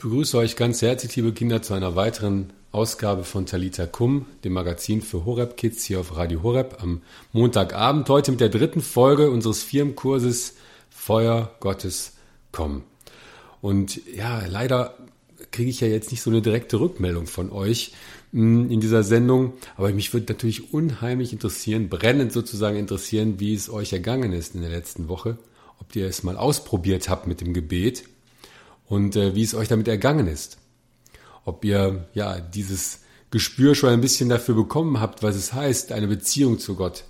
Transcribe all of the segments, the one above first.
begrüße euch ganz herzlich, liebe Kinder, zu einer weiteren Ausgabe von Talita Kum, dem Magazin für Horeb Kids hier auf Radio Horeb am Montagabend. Heute mit der dritten Folge unseres Firmenkurses Feuer Gottes Komm. Und ja, leider kriege ich ja jetzt nicht so eine direkte Rückmeldung von euch hm, in dieser Sendung, aber mich würde natürlich unheimlich interessieren, brennend sozusagen interessieren, wie es euch ergangen ist in der letzten Woche, ob ihr es mal ausprobiert habt mit dem Gebet und äh, wie es euch damit ergangen ist. Ob ihr ja dieses Gespür schon ein bisschen dafür bekommen habt, was es heißt, eine Beziehung zu Gott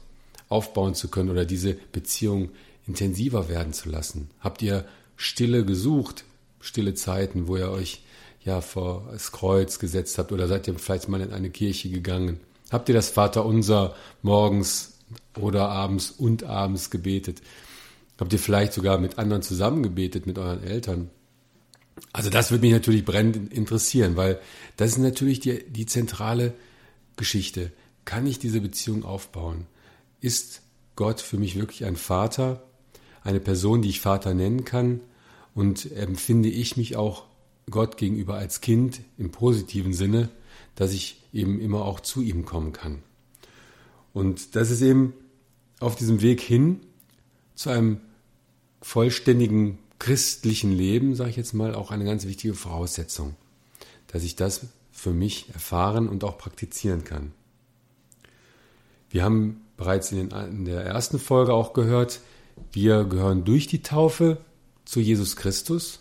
aufbauen zu können oder diese Beziehung intensiver werden zu lassen. Habt ihr Stille gesucht, stille Zeiten, wo ihr euch ja vor das Kreuz gesetzt habt oder seid ihr vielleicht mal in eine Kirche gegangen? Habt ihr das Vaterunser morgens oder abends und abends gebetet? Habt ihr vielleicht sogar mit anderen zusammen gebetet, mit euren Eltern? Also das würde mich natürlich brennend interessieren, weil das ist natürlich die, die zentrale Geschichte. Kann ich diese Beziehung aufbauen? Ist Gott für mich wirklich ein Vater, eine Person, die ich Vater nennen kann? Und empfinde ich mich auch Gott gegenüber als Kind im positiven Sinne, dass ich eben immer auch zu ihm kommen kann? Und das ist eben auf diesem Weg hin zu einem vollständigen christlichen Leben, sage ich jetzt mal, auch eine ganz wichtige Voraussetzung, dass ich das für mich erfahren und auch praktizieren kann. Wir haben bereits in, den, in der ersten Folge auch gehört, wir gehören durch die Taufe zu Jesus Christus.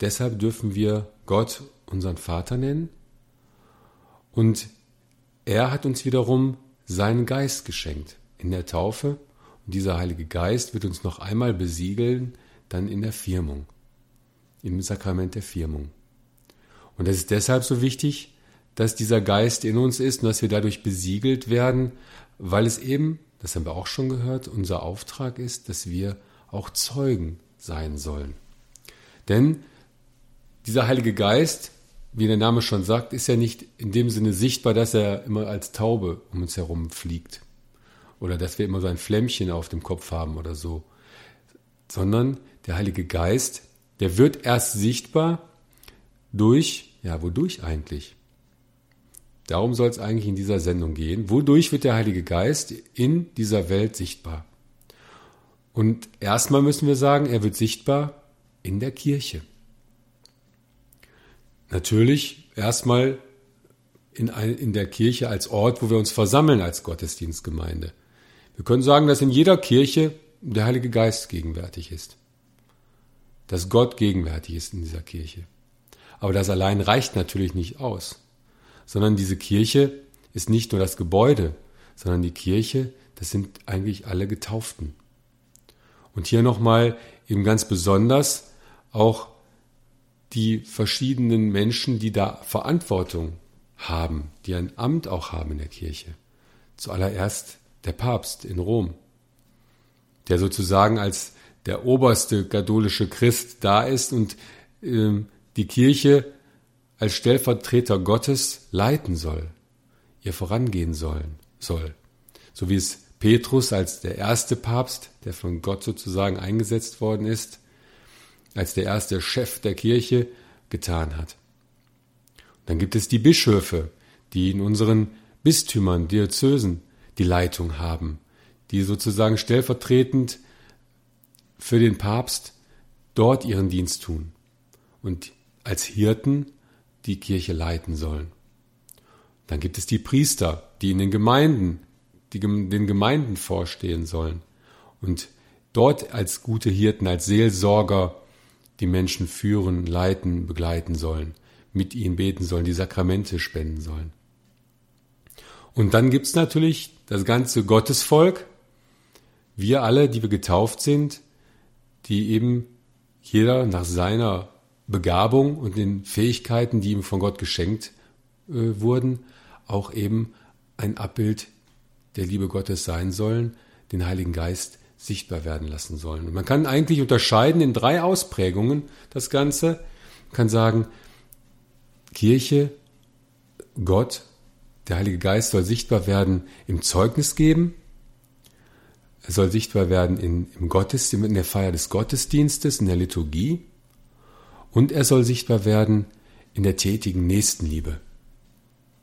Deshalb dürfen wir Gott unseren Vater nennen. Und er hat uns wiederum seinen Geist geschenkt in der Taufe dieser Heilige Geist wird uns noch einmal besiegeln, dann in der Firmung, im Sakrament der Firmung. Und es ist deshalb so wichtig, dass dieser Geist in uns ist und dass wir dadurch besiegelt werden, weil es eben, das haben wir auch schon gehört, unser Auftrag ist, dass wir auch Zeugen sein sollen. Denn dieser Heilige Geist, wie der Name schon sagt, ist ja nicht in dem Sinne sichtbar, dass er immer als Taube um uns herum fliegt oder dass wir immer so ein Flämmchen auf dem Kopf haben oder so, sondern der Heilige Geist, der wird erst sichtbar durch, ja, wodurch eigentlich? Darum soll es eigentlich in dieser Sendung gehen. Wodurch wird der Heilige Geist in dieser Welt sichtbar? Und erstmal müssen wir sagen, er wird sichtbar in der Kirche. Natürlich erstmal in, in der Kirche als Ort, wo wir uns versammeln als Gottesdienstgemeinde. Wir können sagen, dass in jeder Kirche der Heilige Geist gegenwärtig ist. Dass Gott gegenwärtig ist in dieser Kirche. Aber das allein reicht natürlich nicht aus, sondern diese Kirche ist nicht nur das Gebäude, sondern die Kirche, das sind eigentlich alle Getauften. Und hier nochmal eben ganz besonders auch die verschiedenen Menschen, die da Verantwortung haben, die ein Amt auch haben in der Kirche. Zuallererst der Papst in Rom, der sozusagen als der oberste katholische Christ da ist und äh, die Kirche als Stellvertreter Gottes leiten soll, ihr vorangehen sollen, soll. So wie es Petrus als der erste Papst, der von Gott sozusagen eingesetzt worden ist, als der erste Chef der Kirche getan hat. Dann gibt es die Bischöfe, die in unseren Bistümern, Diözesen die Leitung haben, die sozusagen stellvertretend für den Papst dort ihren Dienst tun und als Hirten die Kirche leiten sollen. Dann gibt es die Priester, die in den Gemeinden, die den Gemeinden vorstehen sollen und dort als gute Hirten, als Seelsorger die Menschen führen, leiten, begleiten sollen, mit ihnen beten sollen, die Sakramente spenden sollen. Und dann gibt's natürlich das ganze Gottesvolk, wir alle, die wir getauft sind, die eben jeder nach seiner Begabung und den Fähigkeiten, die ihm von Gott geschenkt äh, wurden, auch eben ein Abbild der Liebe Gottes sein sollen, den Heiligen Geist sichtbar werden lassen sollen. Und man kann eigentlich unterscheiden in drei Ausprägungen das Ganze. Man kann sagen, Kirche, Gott der Heilige Geist soll sichtbar werden im Zeugnis geben. Er soll sichtbar werden in, im Gottesdienst, in der Feier des Gottesdienstes, in der Liturgie. Und er soll sichtbar werden in der tätigen Nächstenliebe.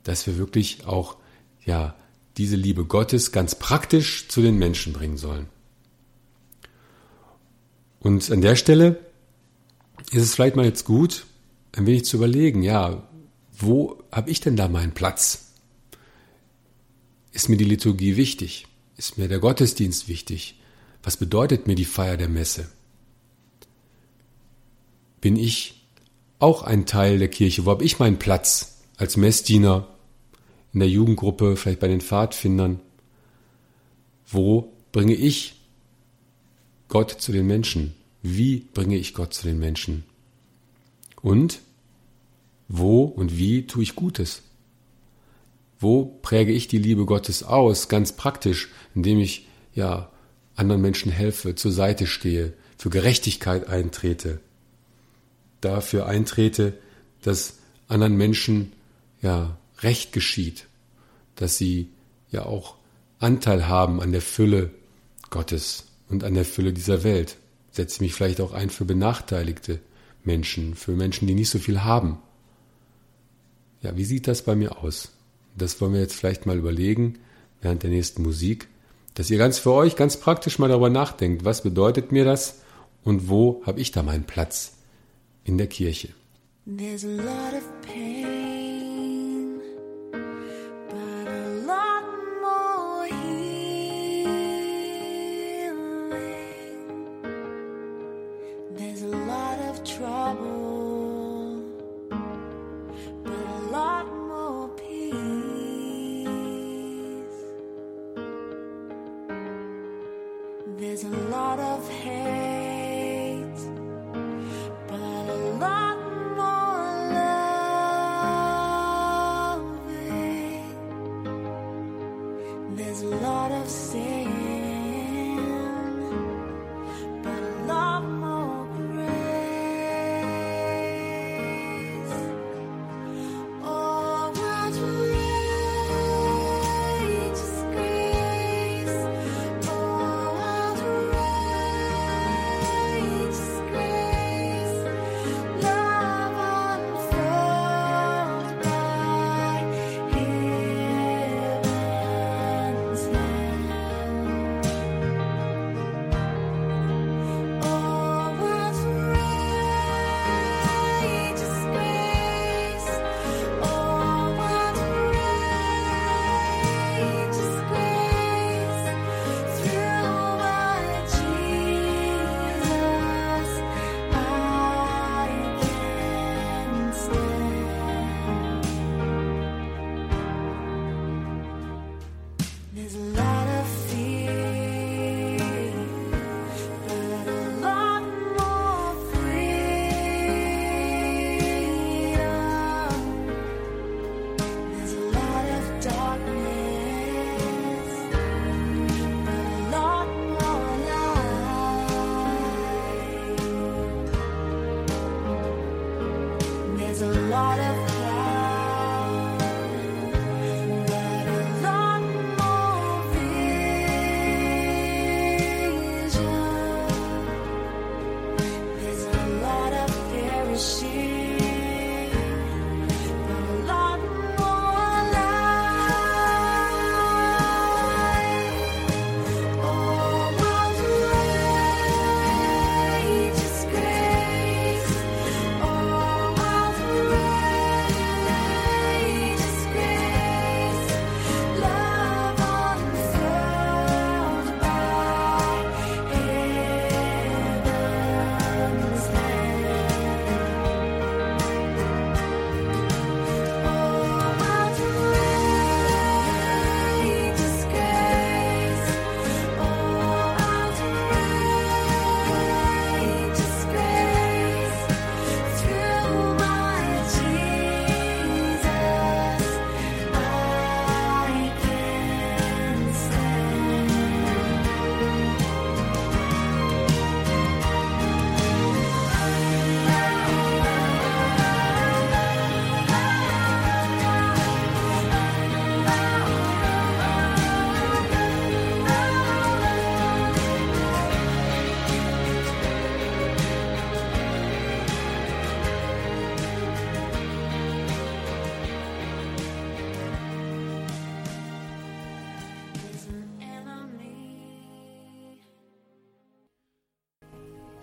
Dass wir wirklich auch, ja, diese Liebe Gottes ganz praktisch zu den Menschen bringen sollen. Und an der Stelle ist es vielleicht mal jetzt gut, ein wenig zu überlegen, ja, wo habe ich denn da meinen Platz? Ist mir die Liturgie wichtig? Ist mir der Gottesdienst wichtig? Was bedeutet mir die Feier der Messe? Bin ich auch ein Teil der Kirche? Wo habe ich meinen Platz als Messdiener in der Jugendgruppe, vielleicht bei den Pfadfindern? Wo bringe ich Gott zu den Menschen? Wie bringe ich Gott zu den Menschen? Und wo und wie tue ich Gutes? Wo präge ich die Liebe Gottes aus, ganz praktisch, indem ich ja anderen Menschen helfe, zur Seite stehe, für Gerechtigkeit eintrete, dafür eintrete, dass anderen Menschen ja Recht geschieht, dass sie ja auch Anteil haben an der Fülle Gottes und an der Fülle dieser Welt. Setze mich vielleicht auch ein für benachteiligte Menschen, für Menschen, die nicht so viel haben. Ja, wie sieht das bei mir aus? Das wollen wir jetzt vielleicht mal überlegen während der nächsten Musik, dass ihr ganz für euch ganz praktisch mal darüber nachdenkt, was bedeutet mir das und wo habe ich da meinen Platz in der Kirche. There's a lot of pain.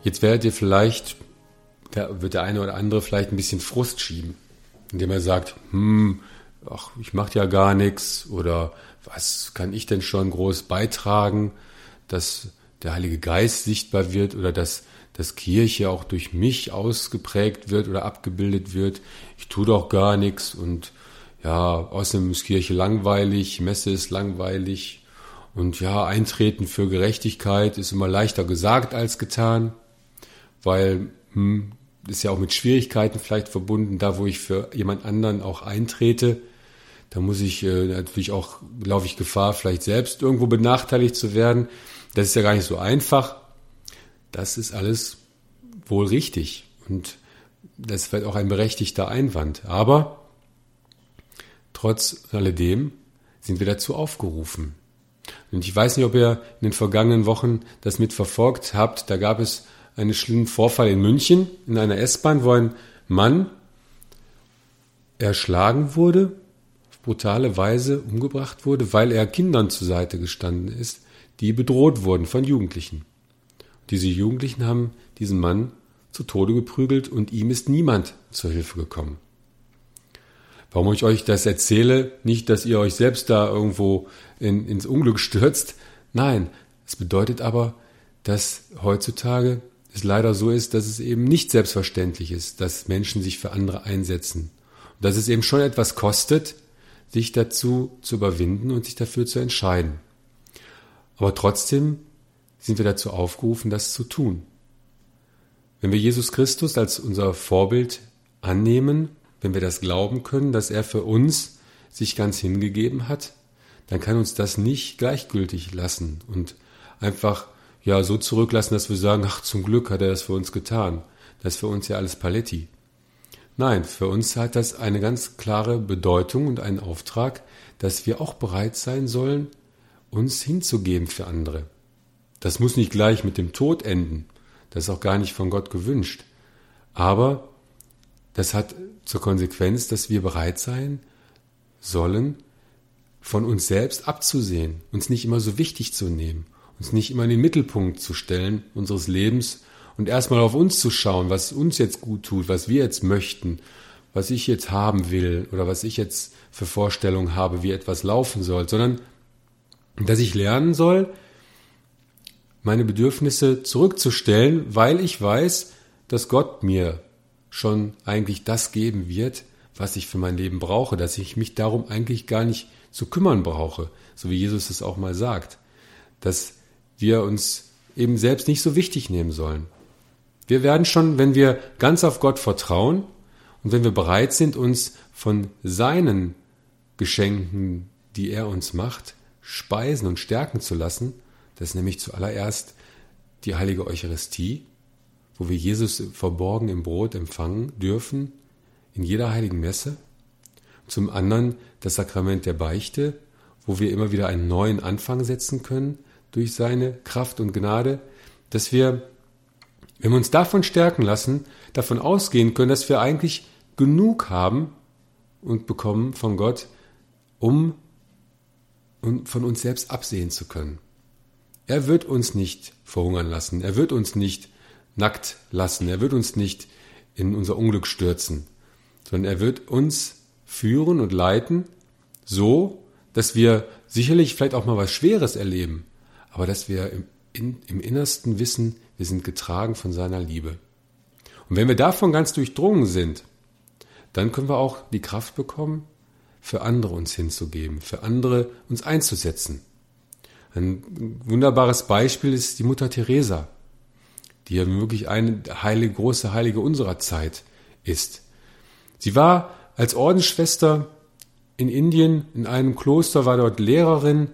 Jetzt werdet ihr vielleicht, da wird der eine oder andere vielleicht ein bisschen Frust schieben, indem er sagt, hm, ach, ich mache ja gar nichts oder was kann ich denn schon groß beitragen, dass der Heilige Geist sichtbar wird oder dass, dass Kirche auch durch mich ausgeprägt wird oder abgebildet wird. Ich tue doch gar nichts und ja, außerdem ist Kirche langweilig, Messe ist langweilig und ja, Eintreten für Gerechtigkeit ist immer leichter gesagt als getan, weil hm, ist ja auch mit Schwierigkeiten vielleicht verbunden, da wo ich für jemand anderen auch eintrete. Da muss ich äh, natürlich auch, laufe ich Gefahr, vielleicht selbst irgendwo benachteiligt zu werden. Das ist ja gar nicht so einfach. Das ist alles wohl richtig. Und das wird auch ein berechtigter Einwand. Aber trotz alledem sind wir dazu aufgerufen. Und ich weiß nicht, ob ihr in den vergangenen Wochen das mitverfolgt habt. Da gab es einen schlimmen Vorfall in München in einer S-Bahn, wo ein Mann erschlagen wurde, auf brutale Weise umgebracht wurde, weil er Kindern zur Seite gestanden ist, die bedroht wurden von Jugendlichen. Diese Jugendlichen haben diesen Mann zu Tode geprügelt und ihm ist niemand zur Hilfe gekommen. Warum ich euch das erzähle, nicht, dass ihr euch selbst da irgendwo in, ins Unglück stürzt. Nein, es bedeutet aber, dass heutzutage es leider so ist, dass es eben nicht selbstverständlich ist, dass Menschen sich für andere einsetzen. Und dass es eben schon etwas kostet, sich dazu zu überwinden und sich dafür zu entscheiden. Aber trotzdem sind wir dazu aufgerufen, das zu tun. Wenn wir Jesus Christus als unser Vorbild annehmen, wenn wir das glauben können, dass er für uns sich ganz hingegeben hat, dann kann uns das nicht gleichgültig lassen und einfach ja so zurücklassen, dass wir sagen, ach zum Glück hat er das für uns getan. Das ist für uns ja alles Paletti. Nein, für uns hat das eine ganz klare Bedeutung und einen Auftrag, dass wir auch bereit sein sollen, uns hinzugeben für andere. Das muss nicht gleich mit dem Tod enden. Das ist auch gar nicht von Gott gewünscht. Aber das hat zur Konsequenz, dass wir bereit sein sollen, von uns selbst abzusehen, uns nicht immer so wichtig zu nehmen, uns nicht immer in den Mittelpunkt zu stellen unseres Lebens und erstmal auf uns zu schauen, was uns jetzt gut tut, was wir jetzt möchten, was ich jetzt haben will oder was ich jetzt für Vorstellungen habe, wie etwas laufen soll, sondern dass ich lernen soll, meine Bedürfnisse zurückzustellen, weil ich weiß, dass Gott mir schon eigentlich das geben wird, was ich für mein Leben brauche, dass ich mich darum eigentlich gar nicht zu kümmern brauche, so wie Jesus es auch mal sagt, dass wir uns eben selbst nicht so wichtig nehmen sollen. Wir werden schon, wenn wir ganz auf Gott vertrauen und wenn wir bereit sind, uns von seinen Geschenken, die er uns macht, speisen und stärken zu lassen, das ist nämlich zuallererst die heilige Eucharistie, wo wir Jesus verborgen im Brot empfangen dürfen, in jeder heiligen Messe. Zum anderen das Sakrament der Beichte, wo wir immer wieder einen neuen Anfang setzen können durch seine Kraft und Gnade, dass wir, wenn wir uns davon stärken lassen, davon ausgehen können, dass wir eigentlich genug haben und bekommen von Gott, um von uns selbst absehen zu können. Er wird uns nicht verhungern lassen, er wird uns nicht nackt lassen. Er wird uns nicht in unser Unglück stürzen, sondern er wird uns führen und leiten, so, dass wir sicherlich vielleicht auch mal was Schweres erleben, aber dass wir im, in, im Innersten wissen, wir sind getragen von seiner Liebe. Und wenn wir davon ganz durchdrungen sind, dann können wir auch die Kraft bekommen, für andere uns hinzugeben, für andere uns einzusetzen. Ein wunderbares Beispiel ist die Mutter Teresa die ja wirklich eine heilige, große Heilige unserer Zeit ist. Sie war als Ordensschwester in Indien in einem Kloster, war dort Lehrerin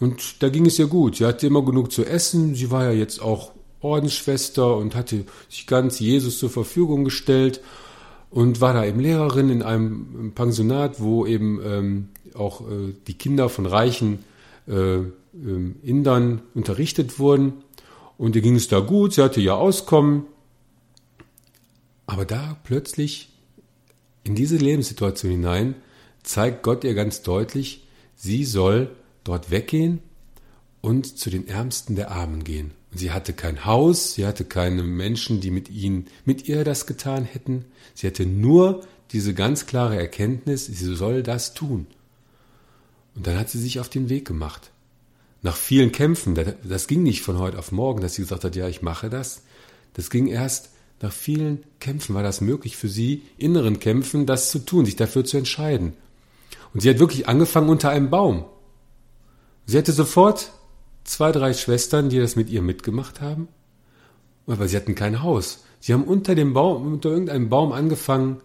und da ging es ihr gut. Sie hatte immer genug zu essen. Sie war ja jetzt auch Ordensschwester und hatte sich ganz Jesus zur Verfügung gestellt und war da eben Lehrerin in einem Pensionat, wo eben ähm, auch äh, die Kinder von reichen äh, äh, Indern unterrichtet wurden. Und ihr ging es da gut, sie hatte ja Auskommen. Aber da plötzlich in diese Lebenssituation hinein zeigt Gott ihr ganz deutlich, sie soll dort weggehen und zu den Ärmsten der Armen gehen. Und sie hatte kein Haus, sie hatte keine Menschen, die mit ihnen, mit ihr das getan hätten. Sie hatte nur diese ganz klare Erkenntnis, sie soll das tun. Und dann hat sie sich auf den Weg gemacht. Nach vielen Kämpfen, das ging nicht von heute auf morgen, dass sie gesagt hat, ja, ich mache das. Das ging erst nach vielen Kämpfen, war das möglich für sie, inneren Kämpfen, das zu tun, sich dafür zu entscheiden. Und sie hat wirklich angefangen unter einem Baum. Sie hatte sofort zwei, drei Schwestern, die das mit ihr mitgemacht haben, aber sie hatten kein Haus. Sie haben unter dem Baum, unter irgendeinem Baum angefangen,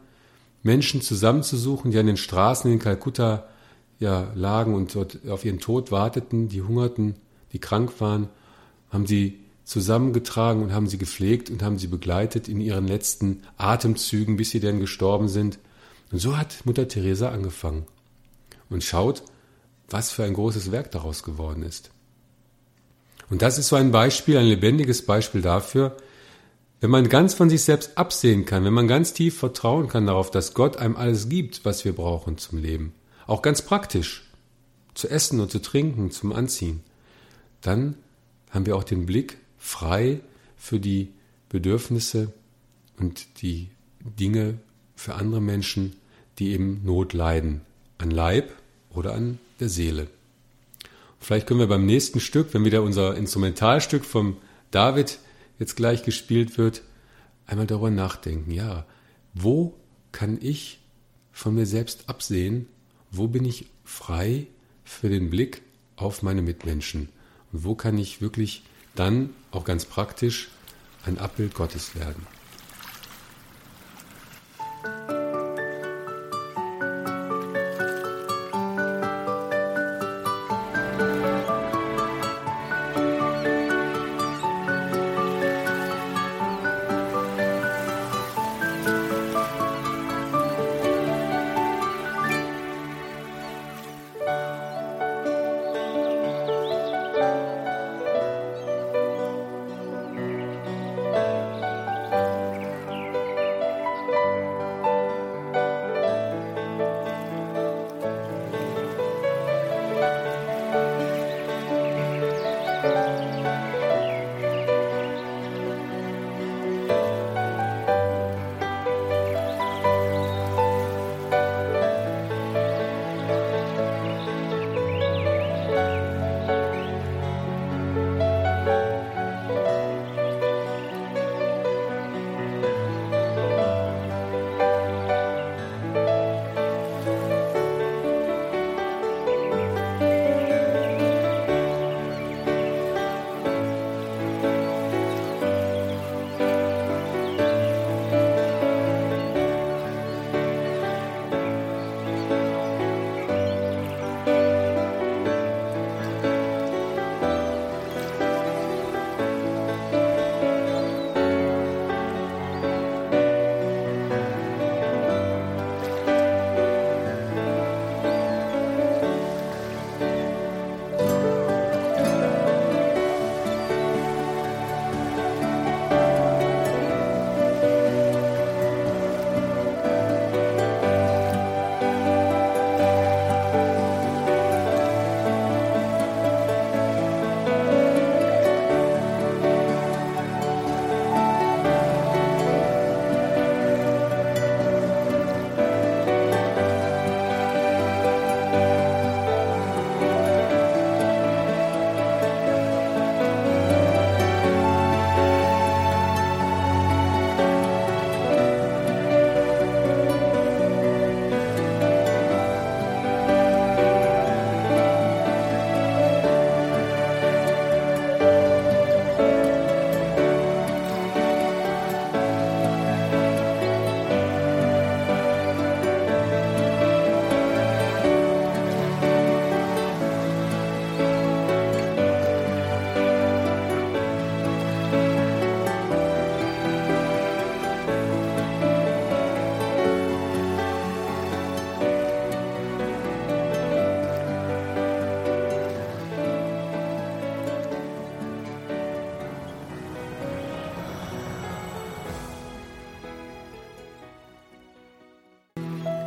Menschen zusammenzusuchen, die an den Straßen in Kalkutta ja, lagen und dort auf ihren Tod warteten, die hungerten, die krank waren, haben sie zusammengetragen und haben sie gepflegt und haben sie begleitet in ihren letzten Atemzügen, bis sie denn gestorben sind. Und so hat Mutter Teresa angefangen. Und schaut, was für ein großes Werk daraus geworden ist. Und das ist so ein Beispiel, ein lebendiges Beispiel dafür, wenn man ganz von sich selbst absehen kann, wenn man ganz tief vertrauen kann darauf, dass Gott einem alles gibt, was wir brauchen zum Leben, auch ganz praktisch, zu essen und zu trinken, zum Anziehen, dann haben wir auch den Blick frei für die Bedürfnisse und die Dinge für andere Menschen, die eben Not leiden, an Leib oder an der Seele. Vielleicht können wir beim nächsten Stück, wenn wieder unser Instrumentalstück vom David jetzt gleich gespielt wird, einmal darüber nachdenken, ja, wo kann ich von mir selbst absehen, wo bin ich frei für den Blick auf meine Mitmenschen und wo kann ich wirklich dann auch ganz praktisch ein Abbild Gottes werden.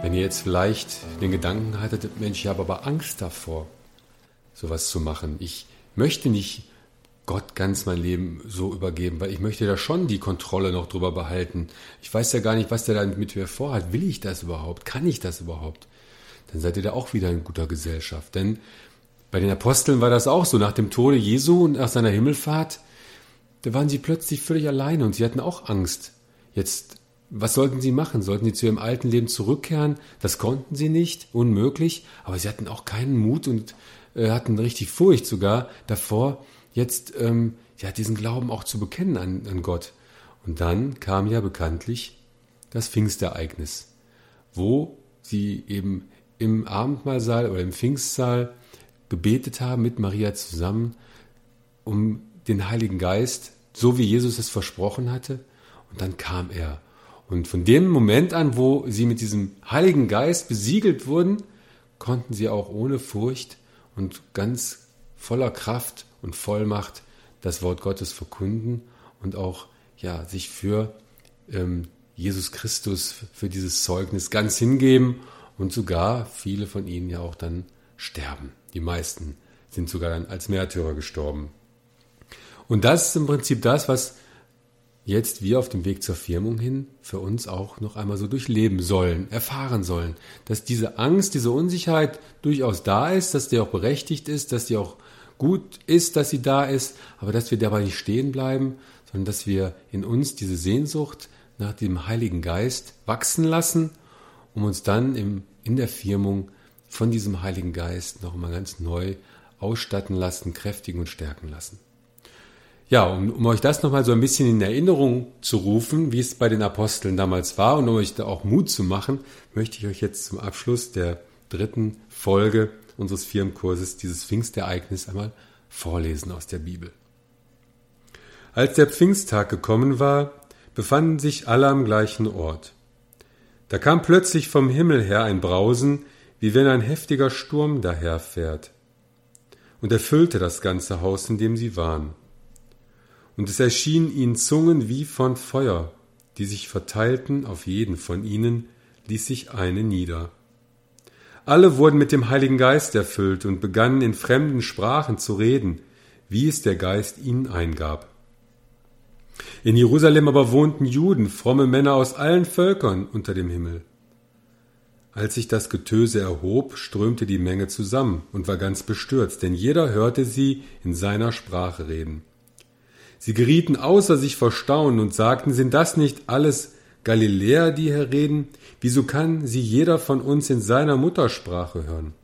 Wenn ihr jetzt vielleicht den Gedanken hattet, Mensch, ich habe aber Angst davor, sowas zu machen. Ich möchte nicht Gott ganz mein Leben so übergeben, weil ich möchte da schon die Kontrolle noch drüber behalten. Ich weiß ja gar nicht, was der da mit mir vorhat. Will ich das überhaupt? Kann ich das überhaupt? Dann seid ihr da auch wieder in guter Gesellschaft. Denn bei den Aposteln war das auch so. Nach dem Tode Jesu und nach seiner Himmelfahrt, da waren sie plötzlich völlig alleine und sie hatten auch Angst. Jetzt, was sollten sie machen? Sollten sie zu ihrem alten Leben zurückkehren? Das konnten sie nicht, unmöglich. Aber sie hatten auch keinen Mut und äh, hatten richtig Furcht sogar davor, jetzt ähm, ja diesen Glauben auch zu bekennen an, an Gott. Und dann kam ja bekanntlich das Pfingstereignis, wo sie eben im Abendmahlsaal oder im Pfingstsaal gebetet haben mit Maria zusammen, um den Heiligen Geist, so wie Jesus es versprochen hatte. Und dann kam er. Und von dem Moment an, wo sie mit diesem Heiligen Geist besiegelt wurden, konnten sie auch ohne Furcht und ganz voller Kraft und Vollmacht das Wort Gottes verkünden und auch ja, sich für ähm, Jesus Christus, für dieses Zeugnis ganz hingeben und sogar viele von ihnen ja auch dann sterben. Die meisten sind sogar dann als Märtyrer gestorben. Und das ist im Prinzip das, was jetzt wir auf dem Weg zur Firmung hin für uns auch noch einmal so durchleben sollen, erfahren sollen, dass diese Angst, diese Unsicherheit durchaus da ist, dass die auch berechtigt ist, dass die auch gut ist, dass sie da ist, aber dass wir dabei nicht stehen bleiben, sondern dass wir in uns diese Sehnsucht nach dem Heiligen Geist wachsen lassen, um uns dann im, in der Firmung von diesem Heiligen Geist noch einmal ganz neu ausstatten lassen, kräftigen und stärken lassen. Ja, um, um euch das nochmal so ein bisschen in Erinnerung zu rufen, wie es bei den Aposteln damals war und um euch da auch Mut zu machen, möchte ich euch jetzt zum Abschluss der dritten Folge unseres Firmenkurses dieses Pfingstereignis einmal vorlesen aus der Bibel. Als der Pfingsttag gekommen war, befanden sich alle am gleichen Ort. Da kam plötzlich vom Himmel her ein Brausen, wie wenn ein heftiger Sturm daherfährt, und erfüllte das ganze Haus, in dem sie waren. Und es erschienen ihnen Zungen wie von Feuer, die sich verteilten auf jeden von ihnen, ließ sich eine nieder. Alle wurden mit dem Heiligen Geist erfüllt und begannen in fremden Sprachen zu reden, wie es der Geist ihnen eingab. In Jerusalem aber wohnten Juden, fromme Männer aus allen Völkern unter dem Himmel. Als sich das Getöse erhob, strömte die Menge zusammen und war ganz bestürzt, denn jeder hörte sie in seiner Sprache reden. Sie gerieten außer sich vor Staunen und sagten, sind das nicht alles Galiläer, die hier reden? Wieso kann sie jeder von uns in seiner Muttersprache hören?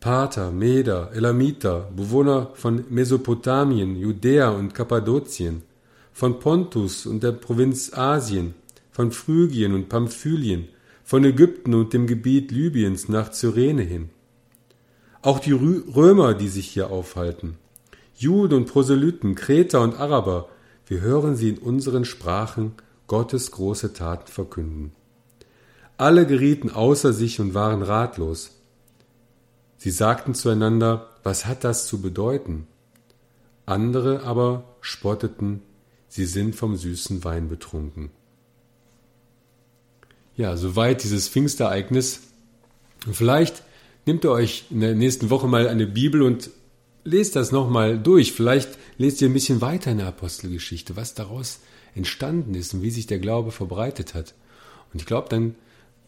Pater, Meder, Elamiter, Bewohner von Mesopotamien, Judäa und Kappadokien, von Pontus und der Provinz Asien, von Phrygien und Pamphylien, von Ägypten und dem Gebiet Libyens nach Cyrene hin. Auch die Römer, die sich hier aufhalten, Juden und Proselyten, Kreter und Araber, wir hören sie in unseren Sprachen Gottes große Taten verkünden. Alle gerieten außer sich und waren ratlos. Sie sagten zueinander, was hat das zu bedeuten? Andere aber spotteten, sie sind vom süßen Wein betrunken. Ja, soweit dieses Pfingstereignis. Vielleicht nehmt ihr euch in der nächsten Woche mal eine Bibel und lest das nochmal durch. Vielleicht lest ihr ein bisschen weiter in der Apostelgeschichte, was daraus entstanden ist und wie sich der Glaube verbreitet hat. Und ich glaube, dann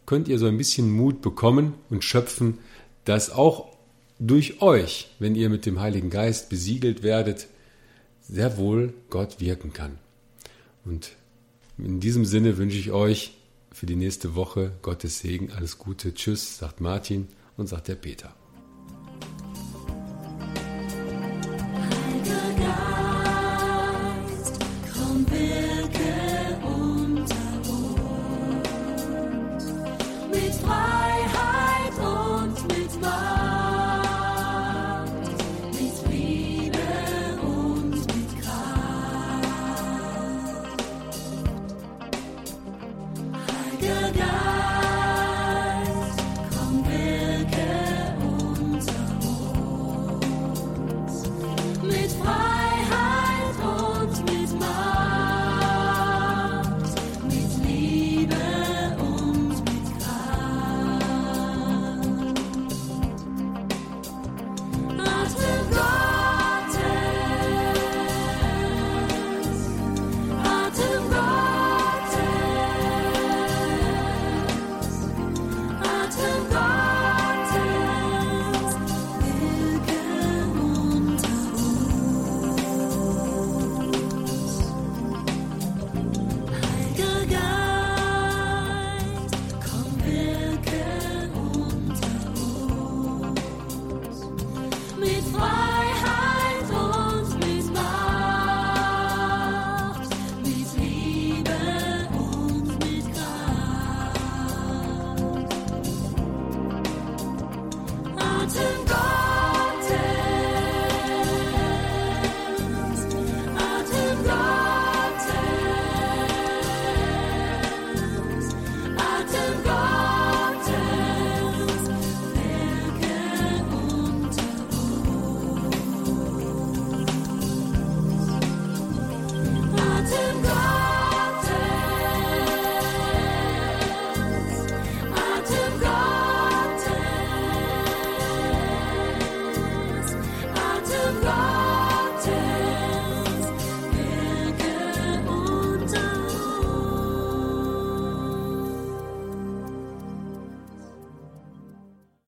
könnt ihr so ein bisschen Mut bekommen und schöpfen, dass auch durch euch, wenn ihr mit dem Heiligen Geist besiegelt werdet, sehr wohl Gott wirken kann. Und in diesem Sinne wünsche ich euch für die nächste Woche Gottes Segen, alles Gute, Tschüss, sagt Martin und sagt der Peter.